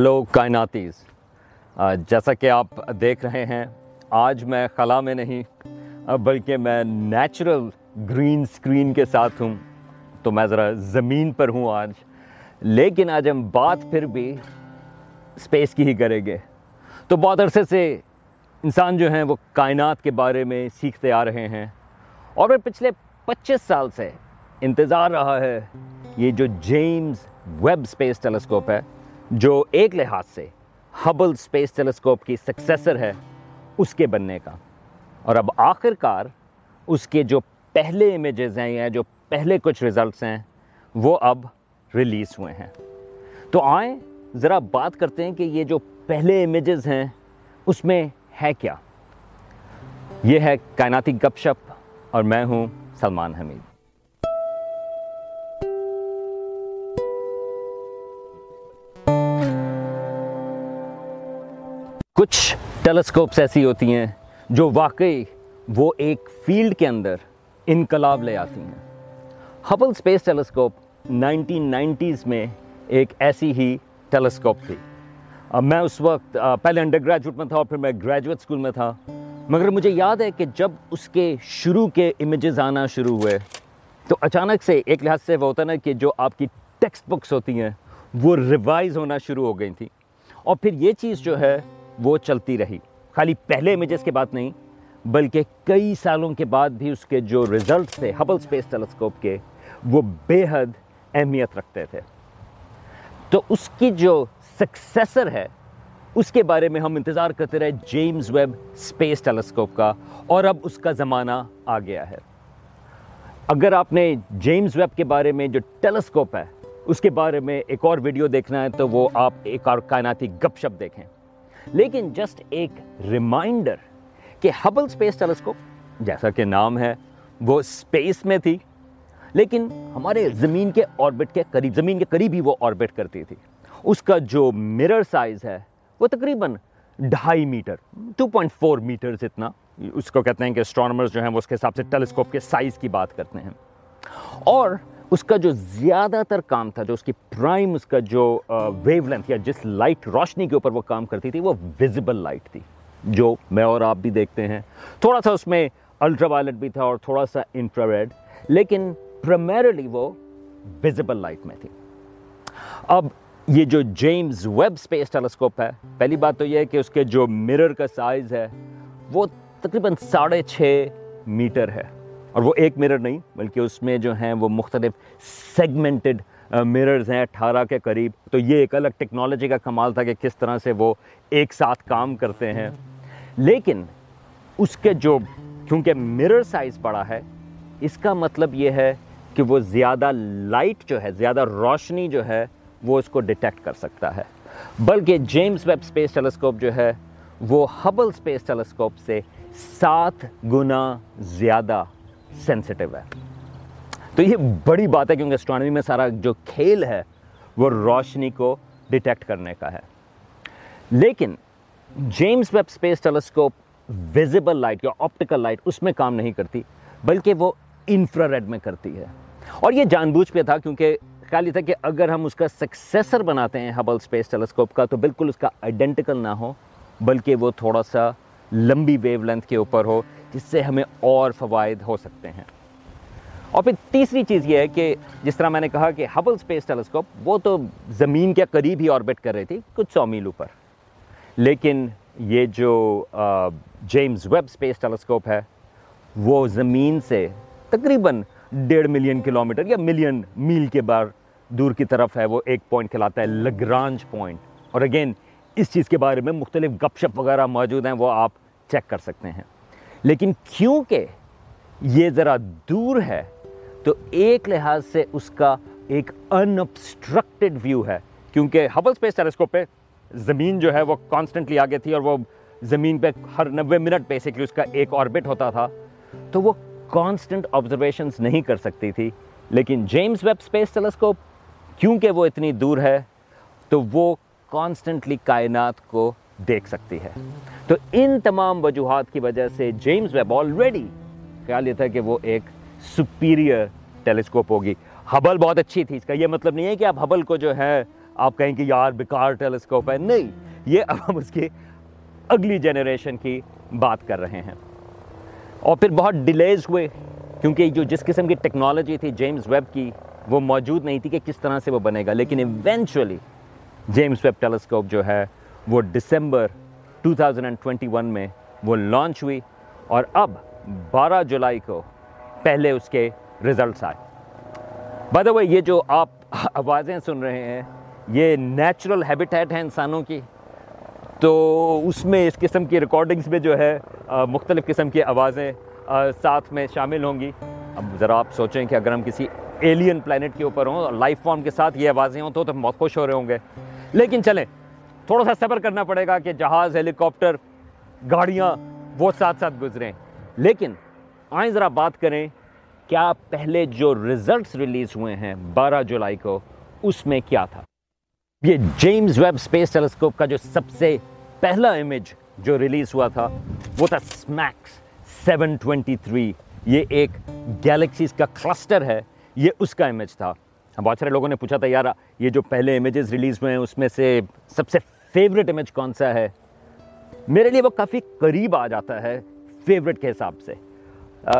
Hello کائناتیز uh, جیسا کہ آپ دیکھ رہے ہیں، آج میں خلا میں نہیں uh, بلکہ میں نیچرل گرین سکرین کے ساتھ ہوں۔ تو میں ذرا زمین پر ہوں آج۔ لیکن آج ہم بات پھر بھی اسپیس کی ہی کریں گے۔ تو بہت عرصے سے انسان جو ہیں وہ کائنات کے بارے میں سیکھتے آ رہے ہیں۔ اور پھر پچھلے پچیس سال سے انتظار رہا ہے، یہ جو جیمز ویب اسپیس ٹیلیسکوپ ہے جو ایک لحاظ سے ہبل اسپیس ٹیلیسکوپ کی سکسیسر ہے اس کے بننے کا۔ اور اب آخر کار اس کے جو پہلے امیجز ہیں یا جو پہلے کچھ ریزلٹس ہیں، وہ اب ریلیز ہوئے ہیں۔ تو آئیں ذرا بات کرتے ہیں کہ یہ جو پہلے امیجز ہیں، اس میں ہے کیا۔ یہ ہے کائناتی گپ شپ اور میں ہوں سلمان حمید۔ کچھ ٹیلیسکوپس ایسی ہوتی ہیں جو واقعی وہ ایک فیلڈ کے اندر انقلاب لے آتی ہیں۔ Hubble space telescope nineteen nineties میں ایک ایسی ہی ٹیلیسکوپ تھی۔ میں اس وقت پہلے انڈر گریجویٹ میں تھا اور پھر میں گریجویٹ اسکول میں تھا۔ مگر مجھے یاد ہے کہ جب اس کے شروع کے امیجز آنا شروع ہوئے، تو اچانک سے ایک لحاظ سے وہ ہوتا نا کہ جو آپ کی ٹیکسٹ بکس ہوتی ہیں، وہ ریوائز ہونا شروع ہو گئی تھیں۔ اور پھر یہ چیز جو ہے وہ چلتی رہی۔ خالی پہلے امیجز کے بات نہیں، بلکہ کئی سالوں کے بعد بھی اس کے جو ریزلٹس تھے ہبل اسپیس ٹیلیسکوپ کے، وہ بے حد اہمیت رکھتے تھے۔ تو اس کی جو سکسیسر ہے، اس کے بارے میں ہم انتظار کرتے رہے جیمز ویب اسپیس ٹیلیسکوپ کا، اور اب اس کا زمانہ آ گیا ہے۔ اگر آپ نے جیمز ویب کے بارے میں جو ٹیلیسکوپ ہے، اس کے بارے میں ایک اور ویڈیو دیکھنا ہے تو وہ آپ ایک اور کائناتی گپ شپ دیکھیں۔ لیکن جسٹ ایک ریمائنڈر کہ ہبل اسپیس ٹیلیسکوپ جیسا کہ نام ہے، وہ اسپیس میں تھی، لیکن ہمارے زمین کے آربٹ کے قریب، زمین کے قریب ہی وہ آربٹ کرتی تھی۔ اس کا جو مرر سائز ہے، وہ تقریباً ڈھائی metre two point four metres اتنا۔ اس کو کہتے ہیں کہ اسٹرانومرز جو ہیں، وہ اس کے حساب سے ٹیلیسکوپ کے سائز کی بات کرتے ہیں۔ اور اس کا جو زیادہ تر کام تھا، جو اس کی پرائم اس کا جو ویو لینتھ یا جس لائٹ روشنی کے اوپر وہ کام کرتی تھی، وہ ویزیبل لائٹ تھی، جو میں اور آپ بھی دیکھتے ہیں۔ تھوڑا سا اس میں الٹرا وائلٹ بھی تھا اور تھوڑا سا انفراریڈ لیکن پرمیرلی وہ ویزیبل لائٹ میں تھی۔ اب یہ جو جیمز ویب اسپیس ٹیلیسکوپ ہے، پہلی بات تو یہ ہے کہ اس کے جو مرر کا سائز ہے، وہ تقریباً ساڑھے چھ میٹر ہے۔ اور وہ ایک مرر نہیں، بلکہ اس میں جو ہیں وہ مختلف سیگمنٹڈ مررز ہیں اٹھارہ کے قریب۔ تو یہ ایک الگ ٹیکنالوجی کا کمال تھا کہ کس طرح سے وہ ایک ساتھ کام کرتے ہیں۔ لیکن اس کے جو، کیونکہ مرر سائز بڑا ہے، اس کا مطلب یہ ہے کہ وہ زیادہ لائٹ جو ہے، زیادہ روشنی جو ہے، وہ اس کو ڈیٹیکٹ کر سکتا ہے۔ بلکہ جیمز ویب اسپیس ٹیلیسکوپ جو ہے، وہ ہبل اسپیس ٹیلیسکوپ سے سات گنا زیادہ سینسٹیو ہے۔ تو یہ بڑی بات ہے کیونکہ اسٹرانومی میں سارا جو کھیل ہے وہ روشنی کو ڈیٹیکٹ کرنے کا ہے۔ لیکن James Webb space telescope visible light یا آپٹیکل لائٹ اس میں کام نہیں کرتی، بلکہ وہ انفراریڈ میں کرتی ہے۔ اور یہ جان بوجھ پہ تھا کیونکہ خیال یہ تھا کہ اگر ہم اس کا سکسیسر بناتے ہیں ہبل اسپیس ٹیلیسکوپ کا تو بالکل اس کا آئیڈینٹیکل نہ ہو، بلکہ وہ تھوڑا سا لمبی ویو لینتھ کے اوپر ہو۔ جس سے ہمیں اور فوائد ہو سکتے ہیں۔ اور پھر تیسری چیز یہ ہے کہ جس طرح میں نے کہا کہ ہبل اسپیس ٹیلیسکوپ وہ تو زمین کے قریب ہی آربٹ کر رہی تھی کچھ سو میل اوپر۔ لیکن یہ جو جیمز ویب اسپیس ٹیلیسکوپ ہے، وہ زمین سے تقریباً ڈیڑھ ملین کلومیٹر یا ملین میل کے بار دور کی طرف ہے، وہ ایک پوائنٹ کھلاتا ہے لگرانج پوائنٹ اور اگین اس چیز کے بارے میں مختلف گپ شپ وغیرہ موجود ہیں، وہ آپ چیک کر سکتے ہیں۔ لیکن کیونکہ یہ ذرا دور ہے، تو ایک لحاظ سے اس کا ایک ان ابسٹرکٹڈ ویو ہے۔ کیونکہ ہبل اسپیس ٹیلیسکوپ پہ زمین جو ہے وہ کانسٹنٹلی آگے تھی اور وہ زمین پہ ہر نوے منٹ بیسکلی اس کا ایک آربٹ ہوتا تھا۔ تو وہ کانسٹنٹ آبزرویشنز نہیں کر سکتی تھی۔ لیکن جیمز ویب اسپیس ٹیلیسکوپ کیونکہ وہ اتنی دور ہے، تو وہ کانسٹنٹلی کائنات کو دیکھ سکتی ہے۔ تو ان تمام وجوہات کی وجہ سے جیمز ویب آلریڈی خیال یہ تھا کہ وہ ایک سپیریئر ٹیلیسکوپ ہوگی۔ ہبل بہت اچھی تھی، اس کا یہ مطلب نہیں ہے کہ آپ ہبل کو جو ہے آپ کہیں کہ یار بیکار ٹیلیسکوپ ہے، نہیں۔ یہ اب ہم اس کی اگلی جنریشن کی بات کر رہے ہیں۔ اور پھر بہت ڈیلیز ہوئے، کیونکہ جو جس قسم کی ٹیکنالوجی تھی جیمز ویب کی، وہ موجود نہیں تھی کہ کس طرح سے وہ بنے گا۔ لیکن ایونچولی جیمز ویب ٹیلیسکوپ جو ہے، وہ ڈسمبر 2021 میں وہ لانچ ہوئی اور اب بارہ جولائی کو پہلے اس کے ریزلٹس آئے۔ بدو بھائی یہ جو آپ آوازیں سن رہے ہیں، یہ نیچرل ہیبیٹیٹ ہیں انسانوں کی۔ تو اس میں اس قسم کی ریکارڈنگز میں جو ہے مختلف قسم کی آوازیں ساتھ میں شامل ہوں گی۔ اب ذرا آپ سوچیں کہ اگر ہم کسی ایلین پلانٹ کے اوپر ہوں اور لائف فارم کے ساتھ یہ آوازیں ہوں تو تو بہت خوش ہو رہے ہوں گے۔ لیکن چلیں تھوڑا سا صبر کرنا پڑے گا کہ جہاز ہیلی کاپٹر گاڑیاں وہ ساتھ ساتھ گزریں۔ لیکن آئیں ذرا بات کریں، کیا پہلے جو ریزلٹس ریلیز ہوئے ہیں بارہ جولائی کو، اس میں کیا تھا؟ یہ جیمز ویب اسپیس ٹیلیسکوپ کا جو سب سے پہلا امیج جو ریلیز ہوا تھا، وہ تھا سمیکس سیون ٹوینٹی تھری یہ ایک گیلیکسیز کا کلسٹر ہے، یہ اس کا امیج تھا۔ بہت سارے لوگوں نے پوچھا تھا، یار، یہ جو پہلے امیجز ریلیز ہوئے ہیں، اس میں سے سب سے فیوریٹ امیج کون سا ہے؟ میرے لیے وہ کافی قریب آ جاتا ہے فیوریٹ کے حساب سے۔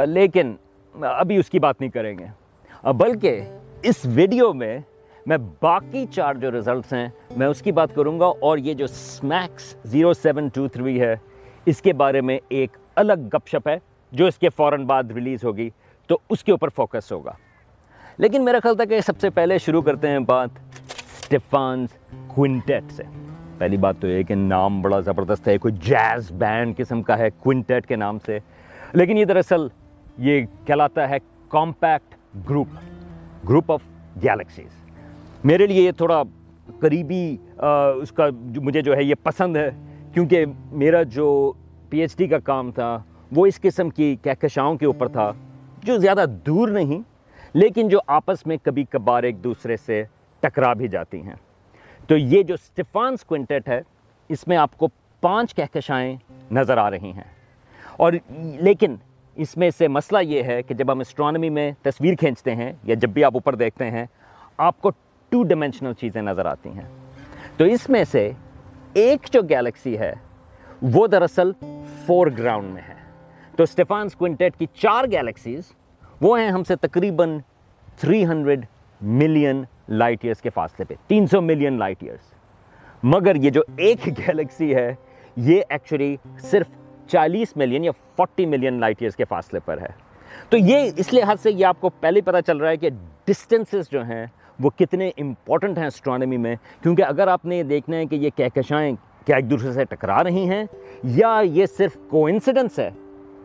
لیکن ابھی اس کی بات نہیں کریں گے۔ بلکہ اس ویڈیو میں میں باقی چار جو ریزلٹس ہیں، میں اس کی بات کروں گا اور یہ جو SMACS zero seven two three ہے، اس کے بارے میں ایک الگ گپ شپ ہے جو اس کے فوراً بعد ریلیز ہوگی، تو اس کے اوپر فوکس ہوگا۔ لیکن میرا خیال تھا کہ سب سے پہلے شروع کرتے ہیں بات اسٹیفانز کوئنٹیٹ سے۔ پہلی بات تو یہ کہ نام بڑا زبردست ہے، کوئی جیز بینڈ قسم کا ہے، کوئنٹیٹ کے نام سے۔ لیکن یہ دراصل یہ کہلاتا ہے compact group group of galaxies. میرے لیے یہ تھوڑا قریبی اس کا مجھے جو ہے یہ پسند ہے، کیونکہ میرا جو پی ایچ ڈی کا کام تھا، وہ اس قسم کی کہکشاؤں کے اوپر تھا، جو زیادہ دور نہیں، لیکن جو آپس میں کبھی کبھار ایک دوسرے سے ٹکرا بھی جاتی ہیں۔ تو یہ جو اسٹیفانس کوئنٹیٹ ہے، اس میں آپ کو پانچ کہکشائیں نظر آ رہی ہیں۔ اور لیکن اس میں سے مسئلہ یہ ہے کہ جب ہم اسٹرانومی میں تصویر کھینچتے ہیں یا جب بھی آپ اوپر دیکھتے ہیں، آپ کو ٹو ڈیمینشنل چیزیں نظر آتی ہیں۔ تو اس میں سے ایک جو گیلیکسی ہے، وہ دراصل فور گراؤنڈ میں ہے۔ تو اسٹیفانس کوئنٹیٹ کی چار گیلیکسیز وہ ہیں ہم سے تقریباً 300 ملین لائٹ ایئرس کے فاصلے پہ، تین سو ملین لائٹ ایئرس مگر یہ جو ایک گیلیکسی ہے، یہ ایکچولی صرف چالیس ملین یا فورٹی ملین لائٹ ایئرس کے فاصلے پر ہے۔ تو یہ اس لحاظ سے یہ آپ کو پہلے پتہ چل رہا ہے کہ ڈسٹینسز جو ہیں، وہ کتنے امپورٹنٹ ہیں اسٹرانومی میں۔ کیونکہ اگر آپ نے یہ دیکھنا ہے کہ یہ کہکشائیں کیا ایک دوسرے سے ٹکرا رہی ہیں، یا یہ صرف کو انسیڈنس ہے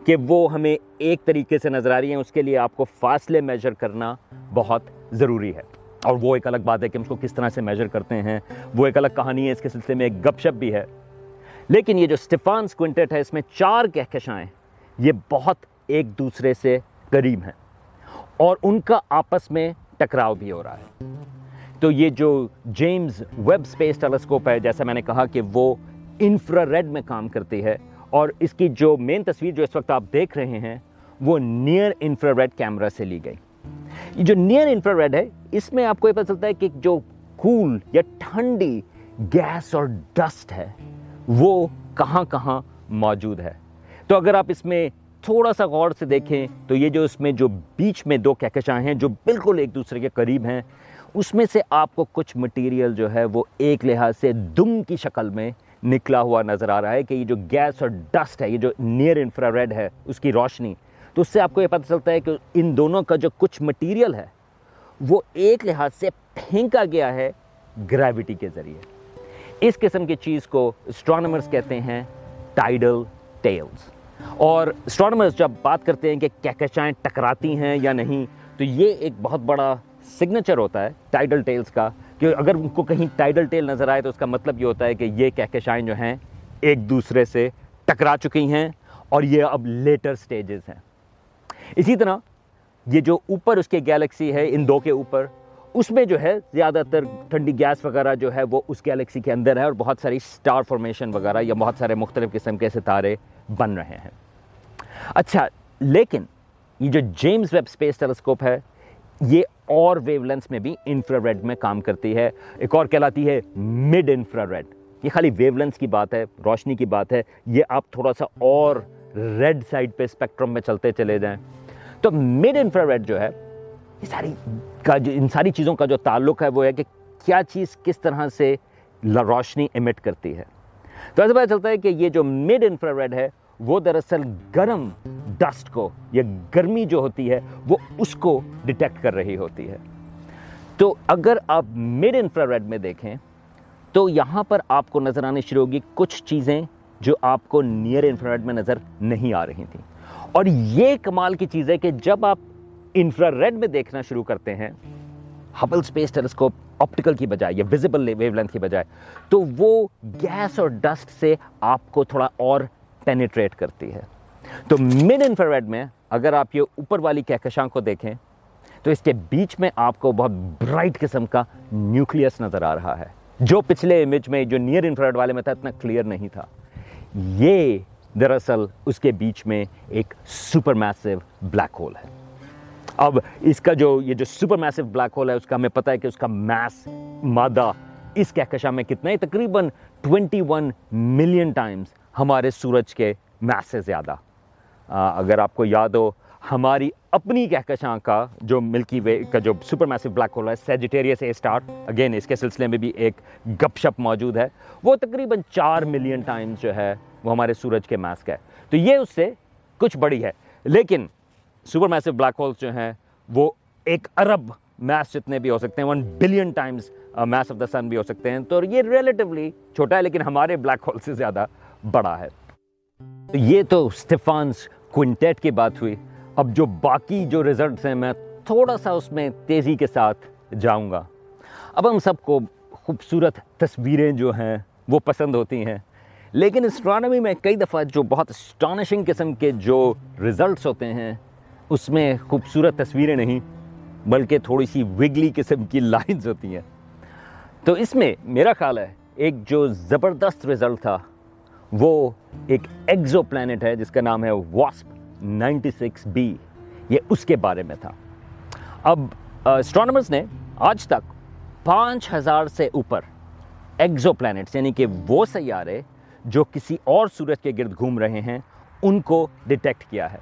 کہ وہ ہمیں ایک طریقے سے نظر آ رہی ہیں، اس کے لیے آپ کو فاصلے میجر کرنا بہت ضروری ہے۔ اور وہ ایک الگ بات ہے کہ ہم اس کو کس طرح سے میجر کرتے ہیں۔ وہ ایک الگ کہانی ہے، اس کے سلسلے میں ایک گپ شپ بھی ہے۔ لیکن یہ جو اسٹیفانس کوئنٹیٹ ہے، اس میں چار کہکشائیں، یہ بہت ایک دوسرے سے قریب ہیں۔ اور ان کا آپس میں ٹکراؤ بھی ہو رہا ہے۔ تو یہ جو جیمز ویب اسپیس ٹیلیسکوپ ہے، جیسا میں نے کہا کہ وہ انفرا ریڈ میں کام کرتی ہے۔ اور اس کی جو مین تصویر جو اس وقت آپ دیکھ رہے ہیں، وہ نیئر انفرا ریڈ کیمرہ سے لی گئی۔ یہ جو نیئر انفراریڈ ہے، اس میں آپ کو یہ پتہ چلتا ہے کہ جو کول یا ٹھنڈی گیس اور ڈسٹ ہے، وہ کہاں کہاں موجود ہے۔ تو اگر آپ اس میں تھوڑا سا غور سے دیکھیں، تو یہ جو اس میں جو بیچ میں دو کہکشاں ہیں، جو بالکل ایک دوسرے کے قریب ہیں، اس میں سے آپ کو کچھ مٹیریل جو ہے، وہ ایک لحاظ سے دم کی شکل میں نکلا ہوا نظر آ رہا ہے کہ یہ جو گیس اور ڈسٹ ہے، یہ جو نیئر انفرا ریڈ ہے، اس کی روشنی تو اس سے آپ کو یہ پتہ چلتا ہے کہ ان دونوں کا جو کچھ مٹیریل ہے، وہ ایک لحاظ سے پھینکا گیا ہے گریوٹی کے ذریعے۔ اس قسم کی چیز کو اسٹرانومرز کہتے ہیں ٹائیڈل ٹیلز اور اسٹرانومرز جب بات کرتے ہیں کہ کہکشائیں ٹکراتی ہیں یا نہیں، تو یہ ایک بہت بڑا سگنیچر ہوتا ہے ٹائیڈل ٹیلز کا۔ کہ اگر ان کو کہیں ٹائیڈل ٹیل نظر آئے تو اس کا مطلب یہ ہوتا ہے کہ یہ کہکشائیں جو ہیں ایک دوسرے سے ٹکرا چکی ہیں اور یہ اب لیٹر سٹیجز ہیں۔ اسی طرح یہ جو اوپر اس کے گیلیکسی ہے، ان دو کے اوپر، اس میں جو ہے زیادہ تر ٹھنڈی گیس وغیرہ جو ہے وہ اس گیلیکسی کے اندر ہے اور بہت ساری سٹار فارمیشن وغیرہ یا بہت سارے مختلف قسم کے ستارے بن رہے ہیں۔ اچھا لیکن یہ جو جیمز ویب اسپیس ٹیلیسکوپ ہے، یہ اور ویو لینس میں بھی انفرا ریڈ میں کام کرتی ہے۔ ایک اور کہلاتی ہے مڈ انفرا ریڈ یہ خالی ویو لینس کی بات ہے، روشنی کی بات ہے۔ یہ آپ تھوڑا سا اور ریڈ سائڈ پہ اسپیکٹرم میں چلتے چلے جائیں تو مڈ انفرا ریڈ جو ہے یہ ساری کا جو ان ساری چیزوں کا جو تعلق ہے وہ ہے کہ کیا چیز کس طرح سے روشنی امٹ کرتی ہے تو ایسا پتہ چلتا ہے کہ یہ جو مڈ انفرا ریڈ ہے وہ دراصل گرم ڈسٹ کو یا گرمی جو ہوتی ہے وہ اس کو ڈیٹیکٹ کر رہی ہوتی ہے تو اگر آپ مڈ انفرا ریڈ میں دیکھیں تو یہاں پر آپ کو نظر آنے شروع ہوگی کچھ چیزیں جو آپ کو نیئر انفرا ریڈ میں نظر نہیں آ رہی تھیں۔ اور یہ کمال کی چیز ہے کہ جب آپ انفرا ریڈ میں دیکھنا شروع کرتے ہیں ہبل اسپیس ٹیلیسکوپ آپٹیکل کی بجائے یا ویزیبل ویو لینتھ کی بجائے، تو وہ گیس اور ڈسٹ سے آپ کو تھوڑا اور پینیٹریٹ کرتی ہے۔ تو مڈ انفراریڈ میں اگر آپ یہ اوپر والی کہکشاں کو دیکھیں، تو اس کے بیچ میں آپ کو بہت برائٹ قسم کا نیوکلیس نظر آ رہا ہے۔ جو پچھلے امیج میں، جو نیئر انفراریڈ والے میں تھا، اتنا کلیئر نہیں تھا۔ یہ دراصل اس کے بیچ میں ایک سپر میسو بلیک ہول ہے۔ اب اس کا جو یہ جو سپر میسو بلیک ہول ہے، اس کا ہمیں پتہ ہے کہ اس کا میس مادہ اس کہکشاں میں کتنا ہے؟ تقریباً ٹوینٹی ون ملین ٹائمز ہمارے سورج کے میس سے زیادہ۔ اگر آپ کو یاد ہو ہماری اپنی کہکشاں کا جو ملکی وے کا جو سپر میسو بلیک ہول ہے سیجیٹیریس اے اسٹارٹ اگین اس کے سلسلے میں بھی ایک گپ شپ موجود ہے۔ وہ تقریباً چار ملین ٹائمز جو ہے، وہ ہمارے سورج کے میس کا ہے۔ تو یہ اس سے کچھ بڑی ہے۔ لیکن سپر میسو بلیک ہولز جو ہیں، وہ ایک ارب میس جتنے بھی ہو سکتے ہیں one billion times mass of the sun بھی ہو سکتے ہیں۔ تو یہ ریلیٹیولی چھوٹا ہے، لیکن ہمارے بلیک ہول سے زیادہ بڑا ہے۔ یہ تو اسٹیفانس کوئنٹیٹ کی بات ہوئی۔ اب جو باقی جو ریزلٹس ہیں، میں تھوڑا سا اس میں تیزی کے ساتھ جاؤں گا۔ اب ہم سب کو خوبصورت تصویریں جو ہیں، وہ پسند ہوتی ہیں۔ لیکن اسٹرانومی میں کئی دفعہ جو بہت اسٹانشنگ قسم کے جو ریزلٹس ہوتے ہیں، اس میں خوبصورت تصویریں نہیں، بلکہ تھوڑی سی وگلی قسم کی لائنز ہوتی ہیں۔ تو اس میں میرا خیال ہے، ایک جو زبردست رزلٹ تھا، وہ ایک ایگزو پلانٹ ہے، جس کا نام ہے واسپ نائنٹی سکس بی، یہ اس کے بارے میں تھا۔ اب اسٹرانومرز نے آج تک پانچ ہزار سے اوپر ایگزو پلانٹس یعنی کہ وہ سیارے جو کسی اور سورج کے گرد گھوم رہے ہیں، ان کو ڈیٹیکٹ کیا ہے۔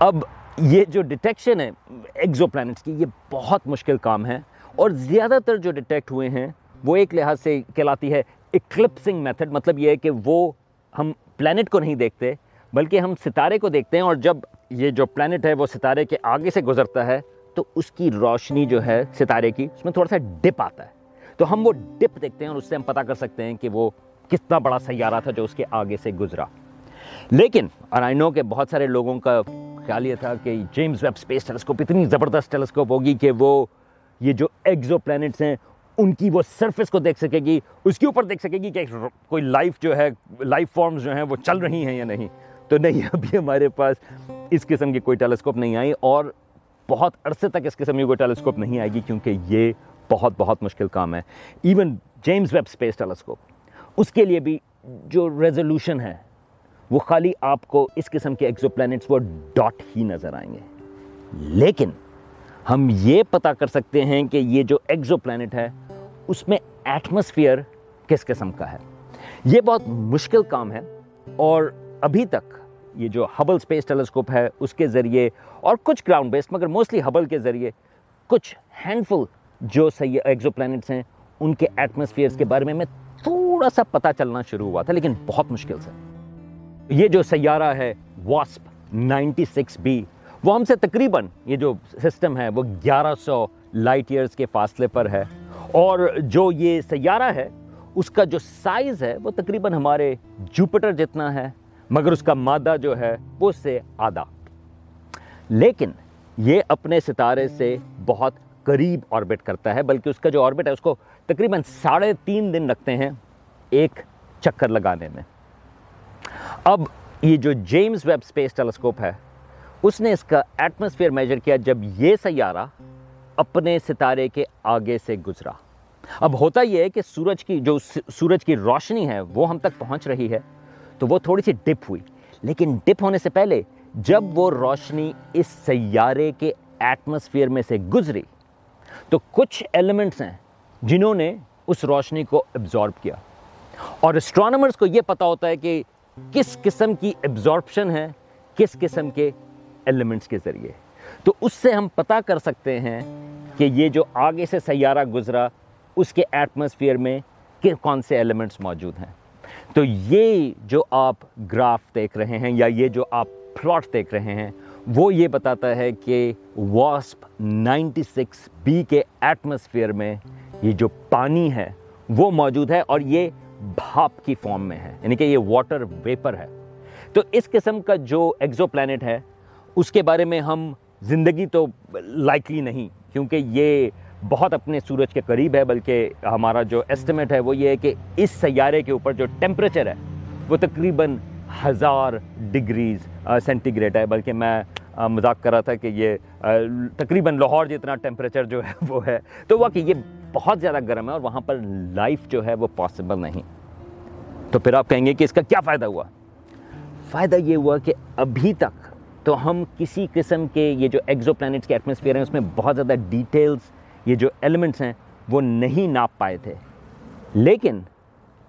اب یہ جو ڈیٹیکشن ہے ایگزو پلانٹس کی، یہ بہت مشکل کام ہے اور زیادہ تر جو ڈیٹیکٹ ہوئے ہیں، وہ ایک لحاظ سے کہلاتی ہے اکلپسنگ میتھڈ مطلب یہ ہے کہ وہ ہم پلانٹ کو نہیں دیکھتے بلکہ ہم ستارے کو دیکھتے ہیں اور جب یہ جو پلانٹ ہے وہ ستارے کے آگے سے گزرتا ہے، تو اس کی روشنی جو ہے ستارے کی، اس میں تھوڑا سا ڈپ آتا ہے۔ تو ہم وہ ڈپ دیکھتے ہیں اور اس سے ہم پتہ کر سکتے ہیں کہ وہ کتنا بڑا سیارہ تھا جو اس کے آگے سے گزرا۔ لیکن اور آئی نو کہ بہت سارے لوگوں کا خیال یہ تھا کہ جیمز ویب اسپیس ٹیلیسکوپ اتنی زبردست ٹیلیسکوپ ہوگی کہ وہ یہ جو ایگزو پلانٹس ہیں، ان کی وہ سرفس کو دیکھ سکے گی، اس کے اوپر دیکھ سکے گی کہ کوئی لائف جو ہے لائف فارمز جو ہیں وہ چل رہی ہیں یا نہیں۔ تو نہیں، ابھی ہمارے پاس اس قسم کی کوئی ٹیلیسکوپ نہیں آئی اور بہت عرصے تک اس قسم کی کوئی ٹیلیسکوپ نہیں آئے گی کیونکہ یہ بہت بہت مشکل کام ہے۔ Even James Webb space telescope اس کے لیے بھی جو ریزولوشن ہے، وہ خالی آپ کو اس قسم کے ایکزو پلانٹس وہ ڈاٹ ہی نظر آئیں گے۔ لیکن ہم یہ پتا کر سکتے ہیں کہ یہ جو ایکزو پلانٹ ہے، اس میں ایٹماسفیئر کس قسم کا ہے۔ یہ بہت مشکل کام ہے اور ابھی تک یہ جو ہبل اسپیس ٹیلیسکوپ ہے، اس کے ذریعے اور کچھ گراؤنڈ بیسڈ مگر موسٹلی ہبل کے ذریعے کچھ ہینڈ فل جو ایکزو پلانٹس ہیں، ان کے ایٹماسفیئرس کے بارے میں میں تھوڑا سا پتہ چلنا شروع ہوا تھا، لیکن بہت مشکل سے۔ یہ جو سیارہ ہے واسپ نائنٹی سکس بی وہ ہم سے تقریباً یہ جو سسٹم ہے، وہ گیارہ سو لائٹ ایئرس کے فاصلے پر ہے۔ اور جو یہ سیارہ ہے، اس کا جو سائز ہے، وہ تقریباً ہمارے جوپٹر جتنا ہے مگر اس کا مادہ جو ہے وہ سے آدھا۔ لیکن یہ اپنے ستارے سے بہت قریب آربٹ کرتا ہے، بلکہ اس کا جو آربٹ ہے، اس کو تقریباً ساڑھے تین دن لگتے ہیں ایک چکر لگانے میں۔ اب یہ جو جیمز ویب اسپیس ٹیلیسکوپ ہے، اس نے اس کا ایٹماسفیئر میجر کیا جب یہ سیارہ اپنے ستارے کے آگے سے گزرا۔ اب ہوتا یہ ہے کہ سورج کی، جو سورج کی روشنی ہے، وہ ہم تک پہنچ رہی ہے۔ تو وہ تھوڑی سی ڈپ ہوئی۔ لیکن ڈپ ہونے سے پہلے جب وہ روشنی اس سیارے کے ایٹماسفیئر میں سے گزری، تو کچھ ایلیمنٹس ہیں جنہوں نے اس روشنی کو ایبزارب کیا۔ اور اسٹرانومرز کو یہ پتا ہوتا ہے کہ کس قسم کی ایبزارپشن ہے کس قسم کے ایلیمنٹس کے ذریعے۔ تو اس سے ہم پتا کر سکتے ہیں کہ یہ جو آگے سے سیارہ گزرا، اس کے ایٹماسفیئر میں کون سے ایلیمنٹس موجود ہیں۔ تو یہ جو آپ گراف دیکھ رہے ہیں یا یہ جو آپ پلاٹ دیکھ رہے ہیں، وہ یہ بتاتا ہے کہ واسپ نائنٹی سکس بی کے ایٹماسفیئر میں یہ جو پانی ہے، وہ موجود ہے اور یہ بھاپ کی فارم میں ہے یعنی کہ یہ واٹر ویپر ہے۔ تو اس قسم کا جو ایگزو پلانٹ ہے، اس کے بارے میں ہم زندگی تو لائکلی نہیں، کیونکہ یہ بہت اپنے سورج کے قریب ہے، بلکہ ہمارا جو ایسٹیمیٹ ہے وہ یہ ہے کہ اس سیارے کے اوپر جو ٹیمپریچر ہے، وہ تقریباً ہزار ڈگریز سینٹی گریڈ ہے۔ بلکہ میں مذاق کر رہا تھا کہ یہ تقریباً لاہور جتنا ٹیمپریچر جو ہے وہ ہے۔ تو وہ کہ یہ بہت زیادہ گرم ہے اور وہاں پر لائف جو ہے وہ پاسبل نہیں۔ تو پھر آپ کہیں گے کہ اس کا کیا فائدہ ہوا؟ فائدہ یہ ہوا کہ ابھی تک تو ہم کسی قسم کے یہ جو ایگزو پلانٹس کے ایٹماسفیئر ہیں، اس میں بہت زیادہ ڈیٹیلز یہ جو ایلیمنٹس ہیں وہ نہیں ناپ پائے تھے۔ لیکن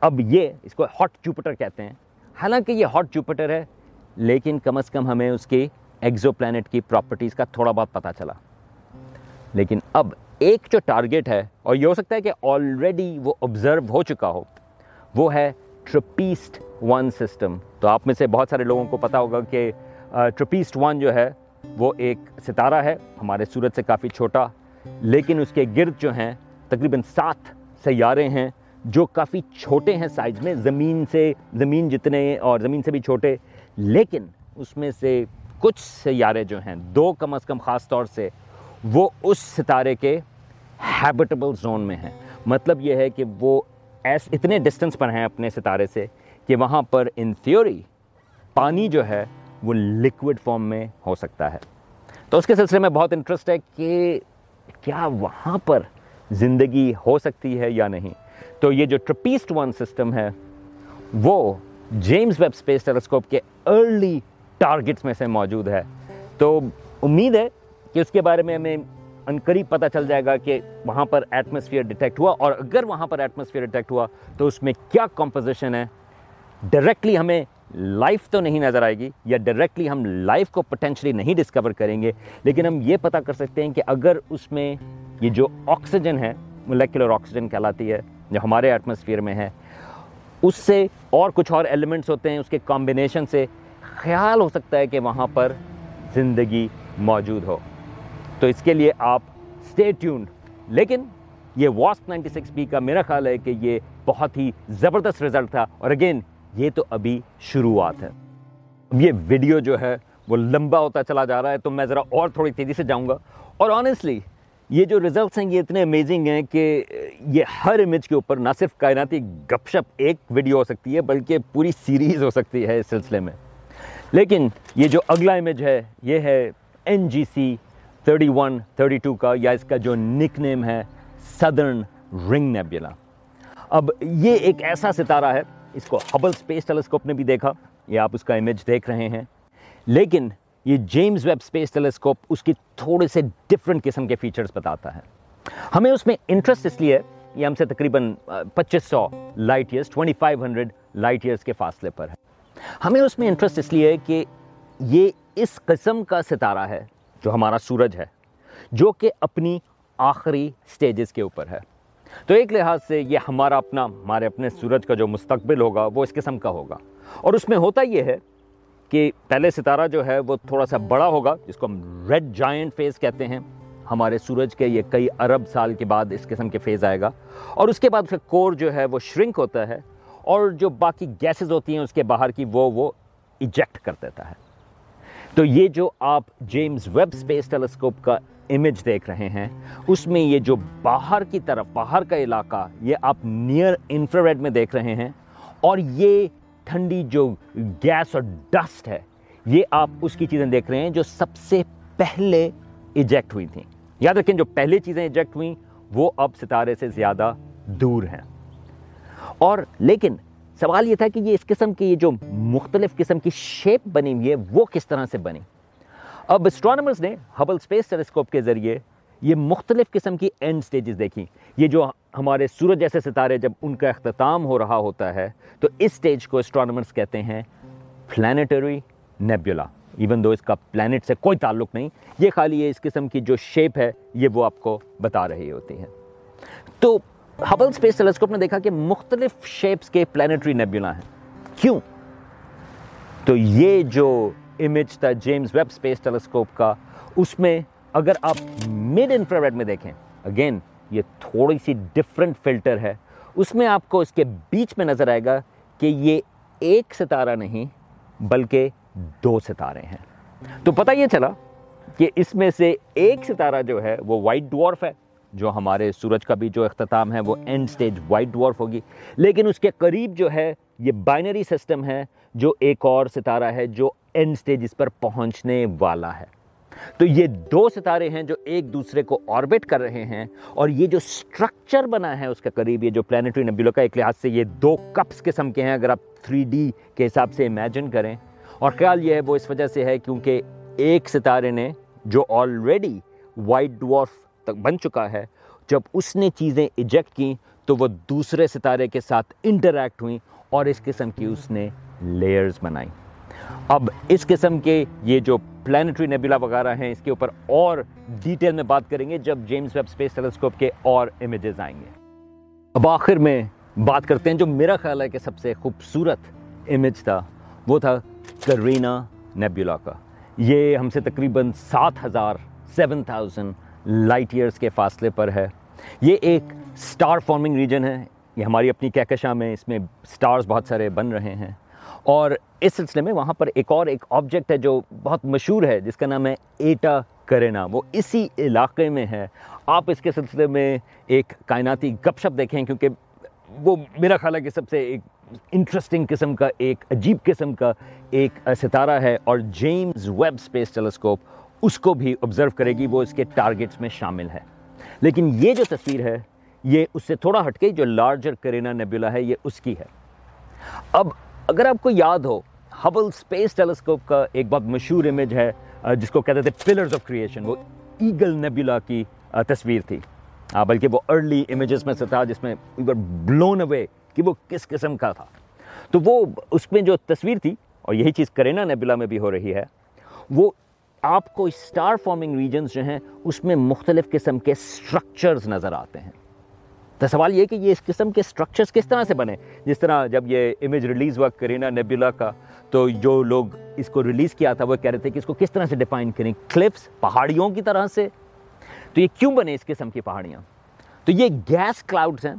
اب یہ اس کو ہاٹ جوپٹر کہتے ہیں۔ حالانکہ یہ ہاٹ جوپٹر ہے، لیکن کم از کم ہمیں اس کی ایگزو پلانٹ کی پراپرٹیز کا تھوڑا بہت پتہ چلا۔ لیکن اب ایک جو ٹارگیٹ ہے، اور یہ ہو سکتا ہے کہ آلریڈی وہ آبزرو ہو چکا ہو، وہ ہے ٹرپیسٹ ون سسٹم تو آپ میں سے بہت سارے لوگوں کو پتا ہوگا کہ ٹرپیسٹ ون جو ہے، وہ ایک ستارہ ہے۔ ہمارے سورج سے کافی چھوٹا لیکن اس کے گرد جو ہیں، تقریباً سات سیارے ہیں جو کافی چھوٹے ہیں سائز میں، زمین سے، زمین جتنے اور زمین سے بھی چھوٹے، لیکن اس میں سے کچھ سیارے جو ہیں، دو کم از کم خاص طور سے، وہ اس ستارے کے ہیبٹیبل زون میں ہیں۔ مطلب یہ ہے کہ وہ ایس، اتنے ڈسٹنس پر ہیں اپنے ستارے سے کہ وہاں پر ان تھیوری پانی جو ہے، وہ لکوڈ فارم میں ہو سکتا ہے۔ تو اس کے سلسلے میں بہت انٹرسٹ ہے کہ کیا وہاں پر زندگی ہو سکتی ہے یا نہیں؟ تو یہ جو ٹرپیسٹ ون سسٹم ہے، وہ جیمز ویب اسپیس ٹیلیسکوپ کے ارلی ٹارگٹس میں سے موجود ہے۔ تو امید ہے کہ اس کے بارے میں ہمیں انقریب پتہ چل جائے گا کہ وہاں پر ایٹماسفیئر ڈیٹیکٹ ہوا۔ اور اگر وہاں پر ایٹماسفیئر ڈیٹیکٹ ہوا، تو اس میں کیا کمپوزیشن ہے؟ ڈائریکٹلی ہمیں لائف تو نہیں نظر آئے گی یا ڈائریکٹلی ہم لائف کو پوٹینشلی نہیں ڈسکور کریں گے، لیکن ہم یہ پتہ کر سکتے ہیں کہ اگر اس میں یہ جو آکسیجن ہے مولیکولر آکسیجن کہلاتی ہے، جو ہمارے ایٹماسفیئر میں ہے، اس سے اور کچھ اور ایلیمنٹس ہوتے ہیں، اس کے کمبینیشن سے خیال ہو سکتا ہے کہ وہاں پر زندگی موجود ہو۔ تو اس کے لیے آپ اسٹے ٹیونڈ لیکن یہ واسپ نائنٹی سکس بی کا میرا خیال ہے کہ یہ بہت ہی زبردست رزلٹ تھا۔ اور اگین یہ تو ابھی شروعات ہے۔ یہ ویڈیو جو ہے وہ لمبا ہوتا چلا جا رہا ہے تو میں ذرا اور تھوڑی تیزی سے جاؤں گا۔ اور آنیسٹلی یہ جو ریزلٹس ہیں یہ اتنے امیزنگ ہیں کہ یہ ہر امیج کے اوپر نہ صرف کائناتی گپ شپ ایک ویڈیو ہو سکتی ہے بلکہ پوری سیریز ہو سکتی ہے اس سلسلے میں۔ لیکن یہ جو اگلا امیج ہے، یہ ہے N G C thirty one thirty two کا یا اس کا جو نک نیم ہے سدرن رنگ نیبیلا اب یہ ایک ایسا ستارہ ہے اس کو ہبل اسپیس ٹیلیسکوپ نے بھی دیکھا، یہ آپ اس کا امیج دیکھ رہے ہیں۔ لیکن یہ جیمز ویب اسپیس ٹیلیسکوپ اس کی تھوڑے سے ڈفرینٹ قسم کے فیچرز بتاتا ہے۔ ہمیں اس میں انٹرسٹ اس لیے، یہ ہم سے تقریباً پچیس سو light years twenty five hundred light years کے فاصلے پر ہے۔ ہمیں اس میں انٹرسٹ اس لیے کہ یہ اس قسم کا ستارہ ہے جو ہمارا سورج ہے، جو کہ اپنی آخری سٹیجز کے اوپر ہے۔ تو ایک لحاظ سے یہ ہمارا اپنا، ہمارے اپنے سورج کا جو مستقبل ہوگا، وہ اس قسم کا ہوگا۔ اور اس میں ہوتا یہ ہے کہ پہلے ستارہ جو ہے، وہ تھوڑا سا بڑا ہوگا، جس کو ہم ریڈ جائنٹ فیز کہتے ہیں۔ ہمارے سورج کے یہ کئی ارب سال کے بعد اس قسم کے فیز آئے گا۔ اور اس کے بعد اس کا کور جو ہے، وہ شرنک ہوتا ہے۔ اور جو باقی گیسز ہوتی ہیں اس کے باہر کی، وہ وہ ایجیکٹ کر دیتا ہے۔ تو یہ جو آپ جیمز ویب اسپیس ٹیلیسکوپ کا امیج دیکھ رہے ہیں، اس میں یہ جو باہر کی طرف، باہر کا علاقہ، یہ آپ نیئر انفراریڈ میں دیکھ رہے ہیں اور یہ ٹھنڈی جو گیس اور ڈسٹ ہے، یہ آپ اس کی چیزیں دیکھ رہے ہیں جو سب سے پہلے ایجیکٹ ہوئی تھیں۔ یاد رکھیں، جو پہلے چیزیں ایجیکٹ ہوئیں، وہ اب ستارے سے زیادہ دور ہیں۔ اور لیکن سوال یہ تھا کہ یہ اس قسم کی، یہ جو مختلف قسم کی شیپ بنی ہوئی ہے، وہ کس طرح سے بنی؟ اب اسٹرانمرز نے ہبل اسپیس ٹیلیسکوپ کے ذریعے یہ مختلف قسم کی اینڈ سٹیجز دیکھیں۔ یہ جو ہمارے سورج جیسے ستارے جب ان کا اختتام ہو رہا ہوتا ہے، تو اس سٹیج کو اسٹرانمرز کہتے ہیں پلانیٹری نیبیولا ایون دو اس کا پلانٹ سے کوئی تعلق نہیں۔ یہ خالی یہ اس قسم کی جو شیپ ہے، یہ وہ آپ کو بتا رہی ہوتی ہے تو ہبل اسپیس ٹیلیسکوپ نے دیکھا کہ مختلف شیپس کے پلانٹری نیبیولا ہیں۔ کیوں؟ تو یہ جو امیج تھا جیمز ویب اسپیس ٹیلیسکوپ کا اس میں اگر آپ مڈ انفراریڈ میں دیکھیں اگین یہ تھوڑی سی ڈفرینٹ فلٹر ہے اس میں آپ کو اس کے بیچ میں نظر آئے گا کہ یہ ایک ستارہ نہیں بلکہ دو ستارے ہیں تو پتہ یہ چلا کہ اس میں سے ایک ستارہ جو ہے وہ وائٹ ڈوارف ہے جو ہمارے سورج کا بھی جو اختتام ہے وہ اینڈ سٹیج وائٹ ڈوارف ہوگی لیکن اس کے قریب جو ہے یہ بائنری سسٹم ہے جو ایک اور ستارہ ہے جو اینڈ سٹیج اس پر پہنچنے والا ہے۔ تو یہ دو ستارے ہیں جو ایک دوسرے کو آربٹ کر رہے ہیں اور یہ جو سٹرکچر بنا ہے اس کے قریب، یہ جو پلانٹری نبیلو کا ایک لحاظ سے یہ دو کپس قسم کے ہیں، اگر آپ تھری ڈی کے حساب سے امیجن کریں۔ اور خیال یہ ہے، وہ اس وجہ سے ہے کیونکہ ایک ستارے نے جو آلریڈی وائٹ ڈوارف تک بن چکا ہے، جب اس نے چیزیں ایجیکٹ کی تو وہ دوسرے ستارے کے ساتھ انٹریکٹ ہوئیں اور اس قسم کی اس نے لیئرز بنائیں۔ اب اس قسم کے یہ جو پلانٹری نیبولا وغیرہ ہیں، اس کے اوپر اور ڈیٹیل میں بات کریں گے جب جیمز ویب اسپیس ٹیلیسکوپ کے اور امیجز آئیں گے۔ اب آخر میں بات کرتے ہیں جو میرا خیال ہے کہ سب سے خوبصورت امیج تھا، وہ تھا کرینا نیبولا کا۔ یہ ہم سے تقریباً سات ہزار سیون تھاؤزنڈ لائٹ ایئرس کے فاصلے پر ہے۔ یہ ایک سٹار فارمنگ ریجن ہے۔ یہ ہماری اپنی کہکشاں میں اس میں سٹارز بہت سارے بن رہے ہیں۔ اور اس سلسلے میں وہاں پر ایک اور ایک آبجیکٹ ہے جو بہت مشہور ہے، جس کا نام ہے ایٹا کرینا۔ وہ اسی علاقے میں ہے۔ آپ اس کے سلسلے میں ایک کائناتی گپ شپ دیکھیں، کیونکہ وہ میرا خیال ہے کہ سب سے ایک انٹرسٹنگ قسم کا، ایک عجیب قسم کا ایک ستارہ ہے۔ اور جیمز ویب اسپیس ٹیلیسکوپ اس کو بھی آبزرو کرے گی، وہ اس کے ٹارگٹس میں شامل ہے۔ لیکن یہ جو تصویر ہے، یہ اس سے تھوڑا ہٹ کے، جو لارجر کرینا نیبولا ہے، یہ اس کی ہے۔ اب اگر آپ کو یاد ہو ہبل اسپیس ٹیلیسکوپ کا ایک بہت مشہور امیج ہے جس کو کہتے تھے پلرز آف کریشن وہ ایگل نیبولا کی تصویر تھی۔ بلکہ وہ ارلی امیجز میں سے تھا، جس میں بلون اوے کہ وہ کس قسم کا تھا۔ تو وہ اس میں جو تصویر تھی، اور یہی چیز کرینا نیبولا میں بھی ہو رہی ہے، وہ آپ کو اسٹار فارمنگ ریجنز جو ہیں، اس میں مختلف قسم کے سٹرکچرز نظر آتے ہیں۔ تو سوال یہ کہ یہ اس قسم کے سٹرکچرز کس طرح سے بنے؟ جس طرح جب یہ امیج ریلیز ہوا کرینا نیبولا کا، تو جو لوگ اس کو ریلیز کیا تھا، وہ کہہ رہے تھے کہ اس کو کس طرح سے ڈیفائن کریں؟ کلپس پہاڑیوں کی طرح سے؟ تو یہ کیوں بنے اس قسم کی پہاڑیاں؟ تو یہ گیس کلاؤڈز ہیں،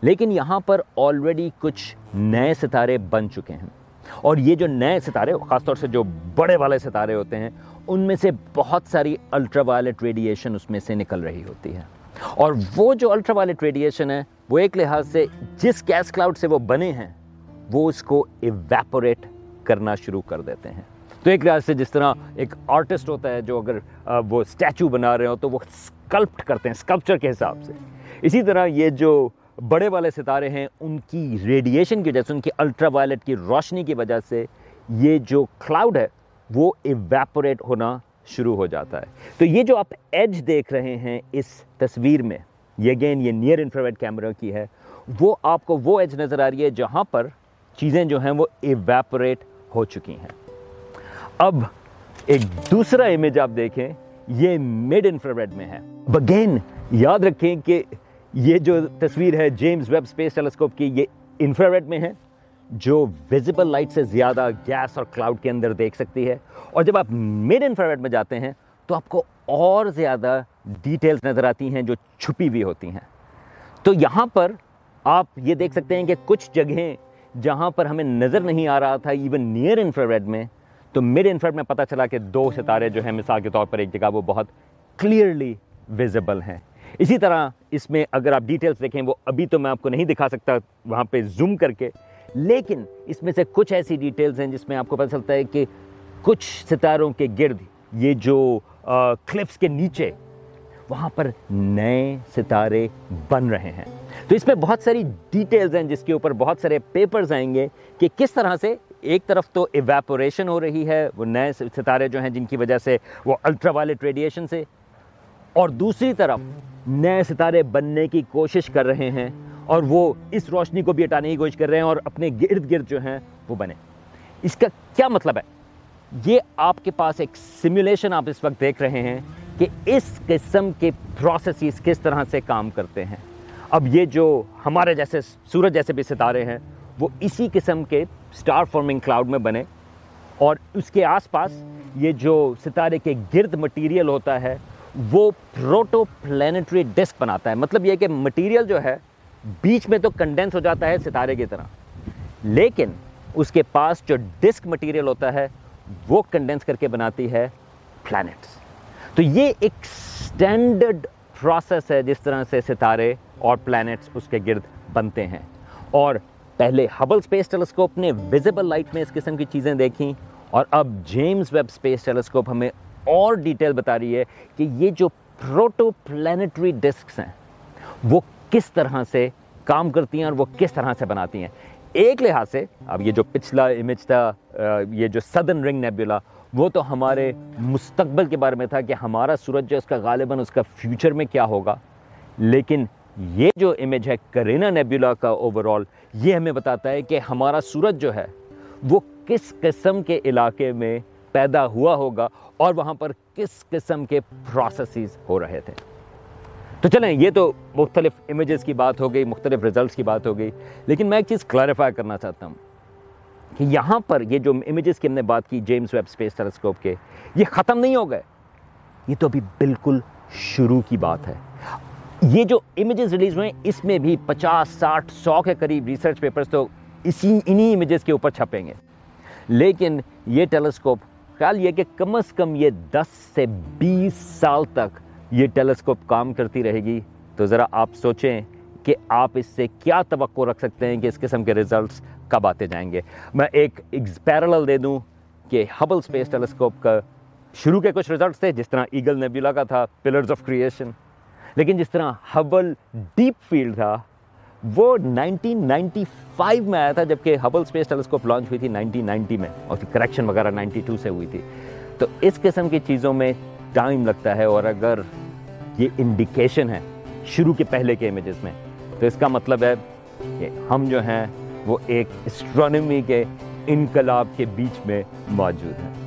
لیکن یہاں پر آلریڈی کچھ نئے ستارے بن چکے ہیں۔ اور یہ جو نئے ستارے، خاص طور سے جو بڑے والے ستارے ہوتے ہیں، ان میں سے بہت ساری الٹرا وائلٹ ریڈیشن اس میں سے نکل رہی ہوتی ہے۔ اور وہ جو الٹرا وائلٹ ریڈیشن ہے، وہ ایک لحاظ سے جس گیس کلاؤڈ سے وہ بنے ہیں، وہ اس کو ایویپوریٹ کرنا شروع کر دیتے ہیں۔ تو ایک لحاظ سے جس طرح ایک آرٹسٹ ہوتا ہے جو اگر وہ اسٹیچو بنا رہے ہو تو وہ اسکلپٹ کرتے ہیں اسکلپچر کے حساب سے۔ اسی طرح یہ جو بڑے والے ستارے ہیں، ان کی ریڈیشن کی وجہ سے، ان کی الٹرا وائلٹ کی روشنی کی وجہ سے یہ جو کلاؤڈ ہے، وہ ایویپوریٹ ہونا شروع ہو جاتا ہے۔ تو یہ جو آپ ایج دیکھ رہے ہیں اس تصویر میں، یہ اگین یہ نیئر انفراویڈ کیمرہ کی ہے، وہ آپ کو وہ ایج نظر آ رہی ہے جہاں پر چیزیں جو ہیں وہ ایویپوریٹ ہو چکی ہیں۔ اب ایک دوسرا امیج آپ دیکھیں، یہ مڈ انفراویڈ میں ہے۔ اگین یاد رکھیں کہ یہ جو تصویر ہے جیمز ویب اسپیس ٹیلیسکوپ کی، یہ انفراریڈ میں ہے۔ جو ویزیبل لائٹ سے زیادہ گیس اور کلاؤڈ کے اندر دیکھ سکتی ہے۔ اور جب آپ مڈ انفراریڈ میں جاتے ہیں تو آپ کو اور زیادہ ڈیٹیلز نظر آتی ہیں جو چھپی ہوئی ہوتی ہیں۔ تو یہاں پر آپ یہ دیکھ سکتے ہیں کہ کچھ جگہیں جہاں پر ہمیں نظر نہیں آ رہا تھا ایون نیئر انفراریڈ میں، تو مڈ انفراریڈ میں پتہ چلا کہ دو ستارے جو ہیں، مثال کے طور پر ایک جگہ وہ بہت کلیئرلی ویزیبل ہیں۔ اسی طرح اس میں اگر آپ ڈیٹیلز دیکھیں، وہ ابھی تو میں آپ کو نہیں دکھا سکتا، وہاں پہ زوم کر کے۔ لیکن اس میں سے کچھ ایسی ڈیٹیلز ہیں جس میں آپ کو پتہ چلتا ہے کہ کچھ ستاروں کے گرد یہ جو کلپس کے نیچے وہاں پر نئے ستارے بن رہے ہیں۔ تو اس میں بہت ساری ڈیٹیلز ہیں جس کے اوپر بہت سارے پیپرز آئیں گے کہ کس طرح سے ایک طرف تو ایویپوریشن ہو رہی ہے، وہ نئے ستارے جو ہیں جن کی وجہ سے وہ الٹرا وائلٹ ریڈیشن سے، اور دوسری طرف نئے ستارے بننے کی کوشش کر رہے ہیں۔ اور وہ اس روشنی کو بھی ہٹانے کی کوشش کر رہے ہیں اور اپنے گرد گرد جو ہیں وہ بنے۔ اس کا کیا مطلب ہے؟ یہ آپ کے پاس ایک سیمولیشن آپ اس وقت دیکھ رہے ہیں کہ اس قسم کے پروسیسز کس طرح سے کام کرتے ہیں۔ اب یہ جو ہمارے جیسے سورج جیسے بھی ستارے ہیں، وہ اسی قسم کے سٹار فارمنگ کلاؤڈ میں بنے۔ اور اس کے آس پاس یہ جو ستارے کے گرد مٹیریل ہوتا ہے، وہ پروٹو پلینٹری ڈسک بناتا ہے۔ مطلب یہ کہ مٹیریل جو ہے بیچ میں تو کنڈینس ہو جاتا ہے ستارے کی طرح۔ لیکن اس کے پاس جو ڈسک مٹیریل ہوتا ہے، وہ کنڈینس کر کے بناتی ہے پلانٹس تو یہ ایک سٹینڈرڈ پروسیس ہے جس طرح سے ستارے اور پلانٹس اس کے گرد بنتے ہیں۔ اور پہلے ہبل سپیس ٹیلیسکوپ نے ویزیبل لائٹ میں اس قسم کی چیزیں دیکھیں۔ اور اب جیمز ویب سپیس ٹیلیسکوپ ہمیں اور ڈیٹیل بتا رہی ہے کہ یہ جو پروٹو پلانٹری ڈسکس ہیں، وہ کس طرح سے کام کرتی ہیں اور وہ کس طرح سے بناتی ہیں۔ ایک لحاظ سے، اب یہ جو پچھلا امیج تھا یہ جو سدن رنگ نیبیولا وہ تو ہمارے مستقبل کے بارے میں تھا کہ ہمارا سورج جو اس کا غالباً اس کا فیوچر میں کیا ہوگا۔ لیکن یہ جو امیج ہے، کرینا نیبیولا کا اوورال یہ ہمیں بتاتا ہے کہ ہمارا سورج جو ہے، وہ کس قسم کے علاقے میں پیدا ہوا ہوگا اور وہاں پر کس قسم کے پروسیسز ہو رہے تھے۔ تو چلیں، یہ تو مختلف امیجز کی بات ہو گئی، مختلف ریزلٹس کی بات ہو گئی، لیکن میں ایک چیز کلیریفائی کرنا چاہتا ہوں کہ یہاں پر یہ جو امیجز کی ہم نے بات کی جیمز ویب اسپیس ٹیلیسکوپ کے، یہ ختم نہیں ہو گئے۔ یہ تو ابھی بالکل شروع کی بات ہے۔ یہ جو امیجز ریلیز ہوئے، اس میں بھی پچاس، ساٹھ، سو کے قریب ریسرچ پیپرز تو اسی، انہی امیجز کے اوپر چھپیں گے۔ لیکن یہ ٹیلیسکوپ خیال یہ کہ کم از کم یہ دس سے بیس سال تک یہ ٹیلیسکوپ کام کرتی رہے گی۔ تو ذرا آپ سوچیں کہ آپ اس سے کیا توقع رکھ سکتے ہیں کہ اس قسم کے ریزلٹس کب آتے جائیں گے۔ میں ایک پیرلل دے دوں کہ ہبل سپیس ٹیلیسکوپ کا شروع کے کچھ ریزلٹس تھے جس طرح ایگل نیبیولا کا تھا پلرز آف کریشن لیکن جس طرح ہبل ڈیپ فیلڈ تھا وہ نائنٹین نائنٹی فائیو میں آیا تھا جبکہ ہبل سپیس ٹیلیسکوپ لانچ ہوئی تھی نائنٹین نائنٹی میں اور کریکشن وغیرہ نائنٹی ٹو سے ہوئی تھی۔ تو اس قسم کی چیزوں میں ٹائم لگتا ہے اور اگر یہ انڈیکیشن ہے شروع کے پہلے کے امیجز میں۔ تو اس کا مطلب ہے کہ ہم جو ہیں وہ ایک اسٹرانومی کے انقلاب کے بیچ میں موجود ہیں۔